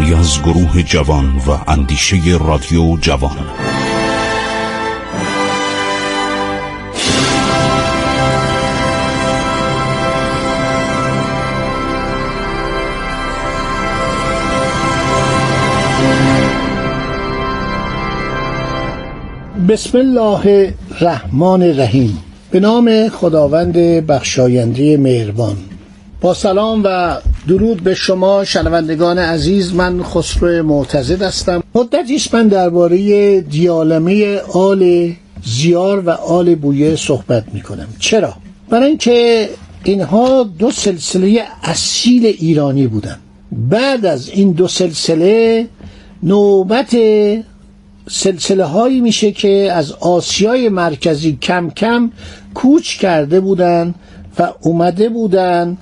کاری از گروه جوان و اندیشه رادیو جوان. بسم الله الرحمن الرحیم. به نام خداوند بخشاینده مهربان. با سلام و درود به شما شنوندگان عزیز. من خسرو معتزد هستم. مدتی است من درباره دیالمه آل زیار و آل بویه صحبت می کنم چرا؟ برای اینکه اینها دو سلسله اصیل ایرانی بودن. بعد از این دو سلسله نوبت سلسله هایی میشه که از آسیای مرکزی کم کم کوچ کرده بودن و اومده بودن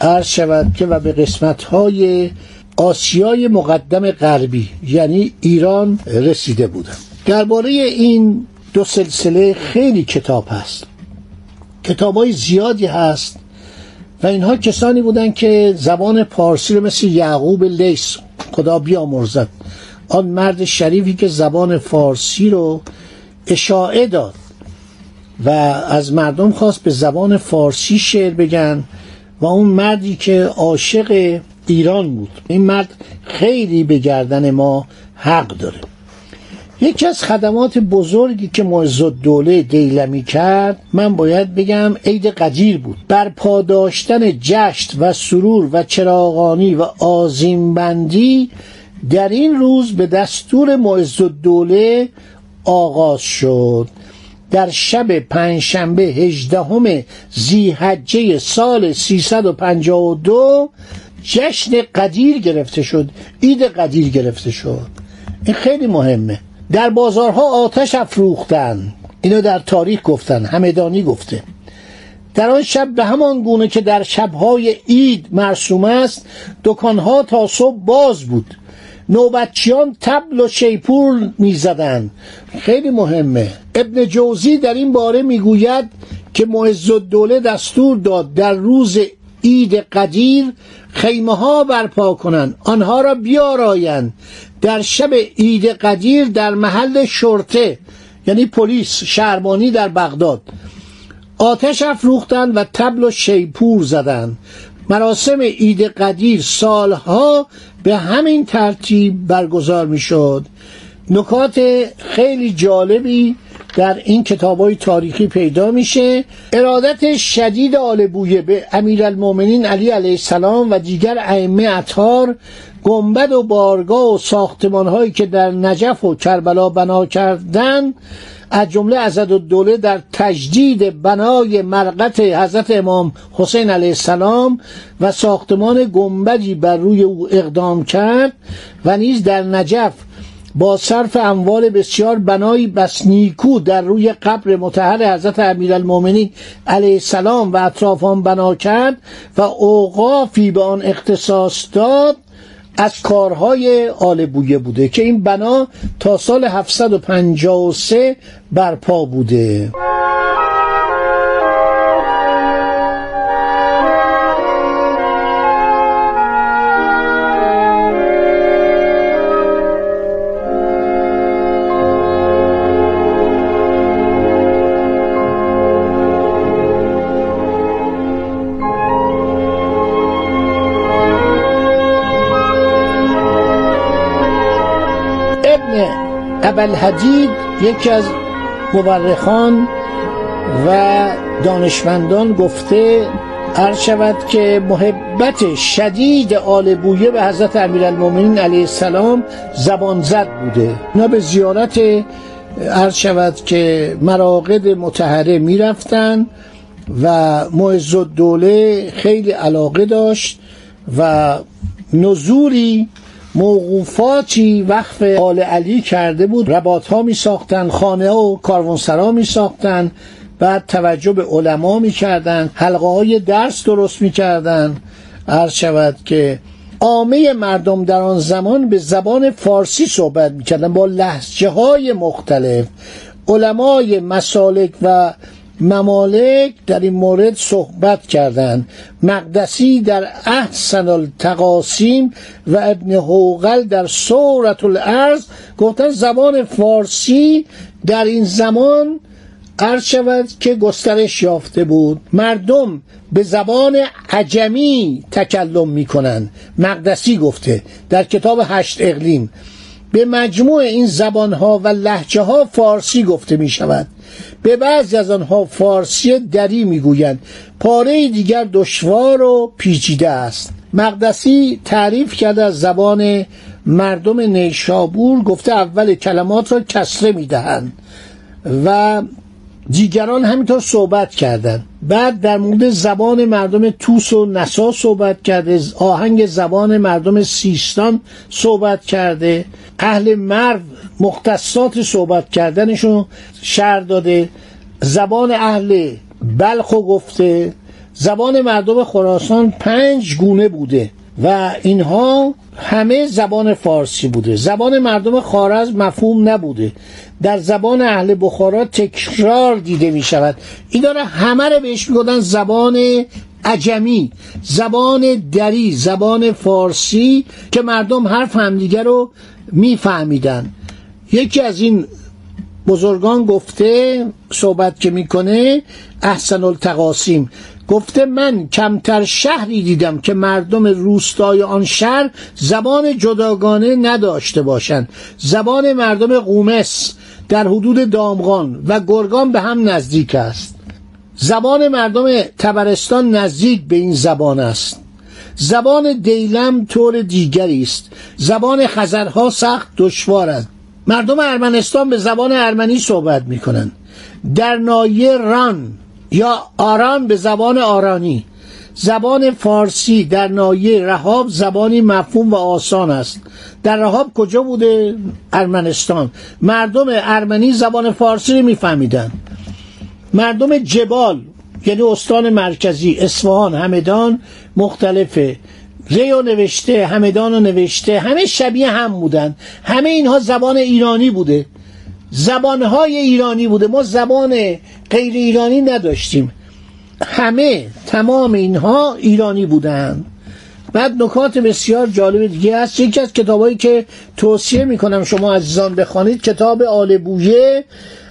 عرض شود که و به قسمت های آسیای مقدم غربی یعنی ایران رسیده بودن درباره این دو سلسله خیلی کتاب هست. کتاب های زیادی هست و اینها کسانی بودن که زبان پارسی رو مثل یعقوب لیس خدا بیامرزد آن مرد شریفی که زبان فارسی رو اشاعه داد و از مردم خواست به زبان فارسی شعر بگن و اون مردی که عاشق ایران بود. این مرد خیلی به گردن ما حق داره. یکی از خدمات بزرگی که معز دوله دیلمی کرد من باید بگم عید قدیر بود. بر پاداشتن جشت و سرور و چراغانی و آزیمبندی در این روز به دستور معز دوله آغاز شد. در شب پنجشنبه هجدهم زیحجه سال 352 جشن قدیر گرفته شد عید قدیر گرفته شد. این خیلی مهمه. در بازارها آتش افروختن. اینو در تاریخ گفتن همدانی گفته. در آن شب به همان گونه که در شبهای عید مرسوم است دکانها تا صبح باز بود. نوبتچیان تبل و شیپور می‌زدند. خیلی مهمه. ابن جوزی در این باره می‌گوید که معز دوله دستور داد در روز عید قدیر خیمه ها برپا کنند. آنها را بیارایند. در شب عید قدیر در محل شرطه یعنی پلیس شهربانی در بغداد آتش افروختند و تبل و شیپور زدند. مراسم عید قدیر سالها به همین ترتیب برگزار می شد نکات خیلی جالبی در این کتاب های تاریخی پیدا میشه. ارادت شدید آل بویه به امیر المومنین علی علیه السلام و دیگر ائمه اطهار گنبد و بارگاه و ساختمان هایی که در نجف و کربلا بنا کردند از جمله عزد الدوله در تجدید بنای مرقت حضرت امام حسین علیه السلام و ساختمان گنبدی بر روی او اقدام کرد و نیز در نجف با صرف اموال بسیار بنایی بس نیکو در روی قبر متحر حضرت امیرالمؤمنین علیه السلام و اطراف آن بنا کرد و اوقافی به آن اختصاص داد از کارهای آل بویه بوده که این بنا تا سال 753 برپا بوده. ابوالحدید یکی از مورخان و دانشمندان گفته عرض شود که محبت شدید آل بویه به حضرت امیرالمومنین علیه السلام زبان زد بوده. اینا به زیارت عرض شود که مراقد متحره می‌رفتن و معز دوله خیلی علاقه داشت و نزولی موقوفاتی وقف آل علی کرده بود. رباط ها می ساختن خانه و کاروانسرا می ساختن بعد توجه به علما می کردن حلقه های درس درست می کردن عرض شود که عامه مردم در آن زمان به زبان فارسی صحبت می‌کردن با لحجه های مختلف. علمای مسالک و ممالک در این مورد صحبت کردند. مقدسی در احسن التقاسیم و ابن حوقل در سورت الارض گفتن زبان فارسی در این زمان عرض شود که گسترش یافته بود. مردم به زبان عجمی تکلم می‌کنند. مقدسی گفته در کتاب هشت اقلیم. به مجموع این زبانها و لحجه ها فارسی گفته می شود به بعضی از آنها فارسی دری می‌گویند. پاره دیگر دشوار و پیچیده است. مقدسی تعریف کرده از زبان مردم نیشابور گفته اول کلمات را کسره می‌دهند و دیگران همینطور صحبت کردند. بعد در مورد زبان مردم توس و نسا صحبت کرده آهنگ زبان مردم سیستان صحبت کرده. اهل مرو مختصات صحبت کردنشون شر داده. زبان اهل بلخو گفته. زبان مردم خراسان پنج گونه بوده. و اینها همه زبان فارسی بوده. زبان مردم خارز مفهوم نبوده. در زبان اهل بخارا تکرار دیده می شود این داره همه رو بهش می‌گفتن زبان عجمی زبان دری زبان فارسی که مردم حرف همدیگه رو میفهمیدن. یکی از این بزرگان گفته صحبت که می‌کنه احسن التقاسیم گفته من کمتر شهری دیدم که مردم روستای آن شهر زبان جداگانه نداشته باشند. زبان مردم قومس در حدود دامغان و گرگان به هم نزدیک است. زبان مردم تبرستان نزدیک به این زبان است. زبان دیلم طور دیگری است. زبان خزرها سخت دشوار است. مردم ارمنستان به زبان ارمنی صحبت می کنند در نایه ران یا آران به زبان آرانی. زبان فارسی در نایه رهاب زبانی مفهوم و آسان است. در رهاب کجا بوده؟ ارمنستان. مردم ارمنی زبان فارسی رو میفهمیدن. مردم جبال یعنی استان مرکزی اصفهان همدان مختلفه. ریو نوشته همدان نوشته همه شبیه هم بودن. همه اینها زبان ایرانی بوده. زبانهای ایرانی بوده. ما زبان غیر ایرانی نداشتیم. همه تمام اینها ایرانی بودند بعد نکات بسیار جالب دیگه هست یکی از کتابایی که توصیه می‌کنم شما عزیزان بخوانید کتاب آل بویه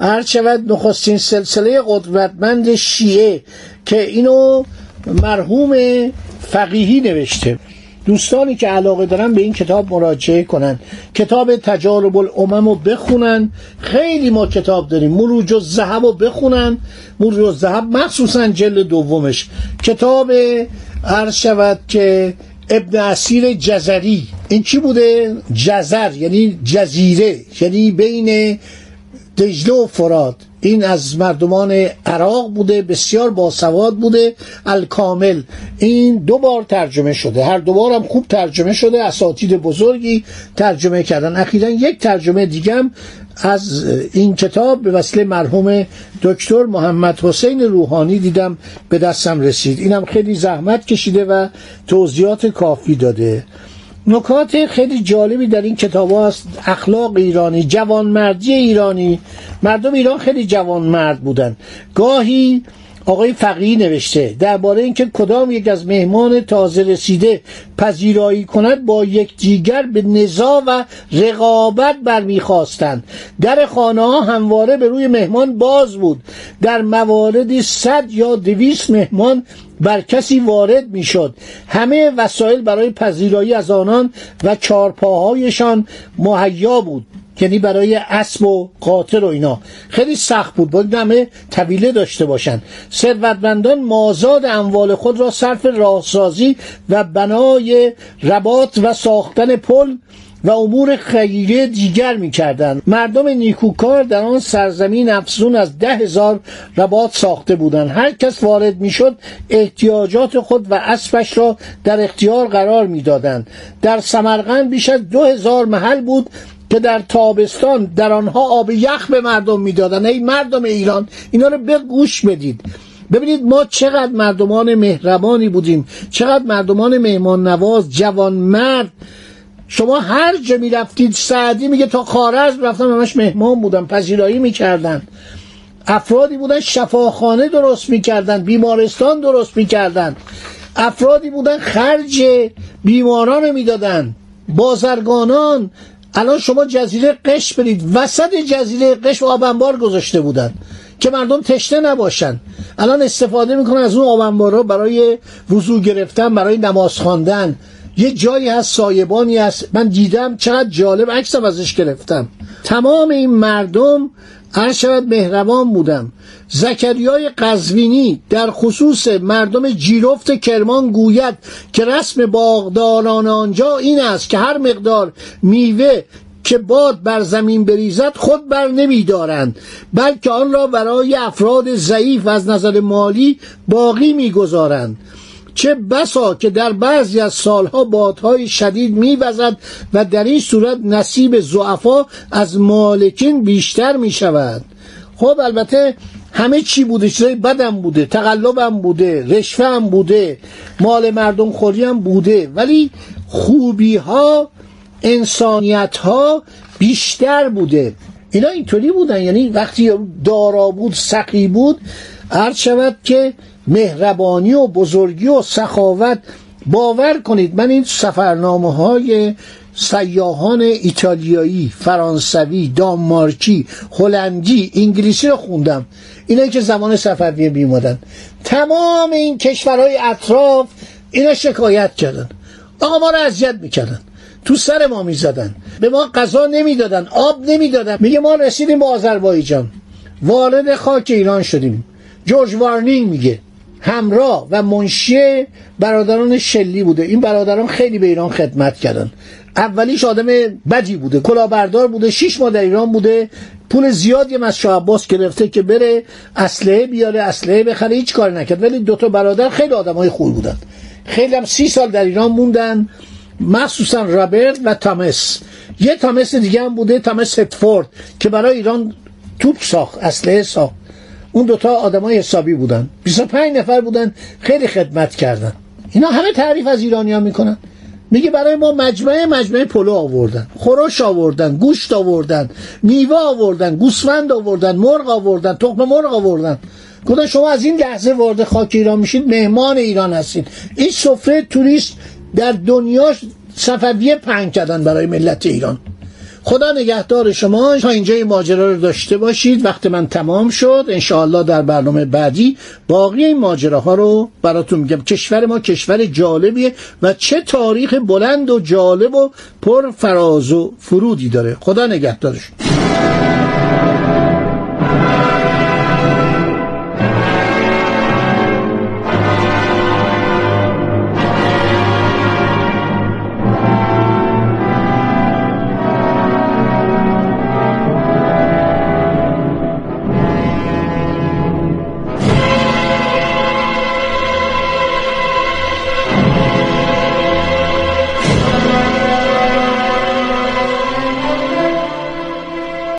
هر شود نخستین سلسله قدرتمند شیعه که اینو مرحوم فقیهی نوشته. دوستانی که علاقه دارن به این کتاب مراجعه کنن. کتاب تجارب الامم رو بخونن. خیلی ما کتاب داریم. مروج و زهب رو بخونن. مروج و زهب مخصوصا جلد دومش. کتاب عرض شود که ابن اسیر جزری. این چی بوده؟ جزر یعنی جزیره. یعنی بین دجله و فراد این از مردمان عراق بوده بسیار باسواد بوده. الکامل. این دو بار ترجمه شده. هر دو بار هم خوب ترجمه شده. اساتید بزرگی ترجمه کردن. اخیرا یک ترجمه دیگم از این کتاب به وسیله مرحوم دکتر محمد حسین روحانی دیدم به دستم رسید. اینم خیلی زحمت کشیده و توضیحات کافی داده. نکات خیلی جالبی در این کتاب هست اخلاق ایرانی جوانمردی ایرانی. مردم ایران خیلی جوانمرد بودن. گاهی آقای فقیه نوشته درباره اینکه کدام یک از مهمان تازه رسیده پذیرایی کند با یک دیگر به نزا و رقابت برمیخواستند. در خانه ها همواره به روی مهمان باز بود. در مواردی صد یا دویست مهمان بر کسی وارد می‌شد. همه وسایل برای پذیرایی از آنان و چارپاهایشان مهیا بود. یعنی برای اسب و قاطر و اینا. خیلی سخت بود. باید همه طویله داشته باشن. ثروتمندان مازاد اموال خود را صرف راهسازی و بنای رباط و ساختن پل و امور خیریه دیگر می‌کردند. مردم نیکوکار در آن سرزمین افزون از ده هزار رباط ساخته بودند. هر کس وارد می‌شد احتیاجات خود و اسبش را در اختیار قرار می‌دادند. در سمرقند بیش از دو هزار محل بود که در تابستان در آنها آب یخ به مردم می‌دادن. ای مردم ایران اینا رو به گوش بدید. ببینید ما چقدر مردمان مهربانی بودیم. چقدر مردمان مهمان نواز جوان مرد. شما هر جا می رفتید سعدی میگه تا خارز رفتم همش مهمان بودم پذیرایی می‌کردن. افرادی بودن شفاخانه درست می‌کردن بیمارستان درست می‌کردن. افرادی بودن خرج بیماران می‌دادن. بازرگانان الان شما جزیره قش برید وسط جزیره قش آب انبار گذاشته بودن که مردم تشنه نباشن. الان استفاده می‌کنن از اون آب انبارا برای وضو گرفتن برای نماز خواندن. یه جایی هست سایبانی هست. من دیدم چقدر جالب عکسم ازش گرفتم. تمام این مردم هر شود مهربان بودم. زکریای قزوینی در خصوص مردم جیرفت کرمان گوید که رسم باغداران آنجا این است که هر مقدار میوه که باد بر زمین بریزد خود بر نمی دارند بلکه آن را برای افراد ضعیف از نظر مالی باقی می‌گذارند چه بسا که در بعضی از سالها بادهای شدید میوزد و در این صورت نصیب زعفا از مالکین بیشتر می شود خب البته همه چی بوده چیزای بدم بوده تقلبم بوده رشوه هم بوده مال مردم خوری هم بوده ولی خوبی ها انسانیت ها بیشتر بوده. اینا اینطوری بودن یعنی وقتی دارا بود سقی بود عرض شود که مهربانی و بزرگی و سخاوت باور کنید. من این سفرنامه های سیاهان ایتالیایی فرانسوی دانمارکی هلندی انگلیسی رو خوندم. اینا که زمان سفریه بیمادن تمام این کشورهای اطراف اینا شکایت کردن. آقا ما رو اذیت می‌کردن. تو سر ما می‌زدن. به ما غذا نمی‌دادن آب نمی‌دادن. میگه ما رسیدیم به آذربایجان. وارد خاک ایران شدیم. جورج وارنینگ میگه. همراه و منشی برادران شلی بوده. این برادران خیلی به ایران خدمت کردن. اولیش آدم بدی بوده کلاهبردار بوده شیش ماه در ایران بوده. پول زیادی هم از شاه عباس گرفته که بره اسلحه بیاره اسلحه بخره هیچ کار نکرد. ولی دوتا برادر خیلی آدم های خوبی بودن. خیلی هم سی سال در ایران موندن. مخصوصا رابرت و تامس. یه تامس دیگه هم بوده تامس هتفورد که برای ایران توپ ساخت اسلحه ساخت. اون دوتا آدمای حسابی بودن. 25 نفر بودن خیلی خدمت کردن. اینا همه تعریف از ایرانیا می‌کنن. میگه برای ما مجمعه مجمعه پلو آوردن. خورش آوردن گوشت آوردن میوه آوردن گوسفند آوردن مرغ آوردن تخم مرغ آوردن. گفتن شما از این لحظه وارد خاک ایران میشید مهمان ایران هستید. این سفره توریست در دنیا صفویه پنگ کردن برای ملت ایران. خدا نگهدار شما. تا اینجا این ماجرا رو داشته باشید. وقت من تمام شد. انشاءالله در برنامه بعدی باقی این ماجراها رو براتون میگم. کشور ما کشور جالبیه و چه تاریخ بلند و جالب و پر فراز و فرودی داره. خدا نگهدارشون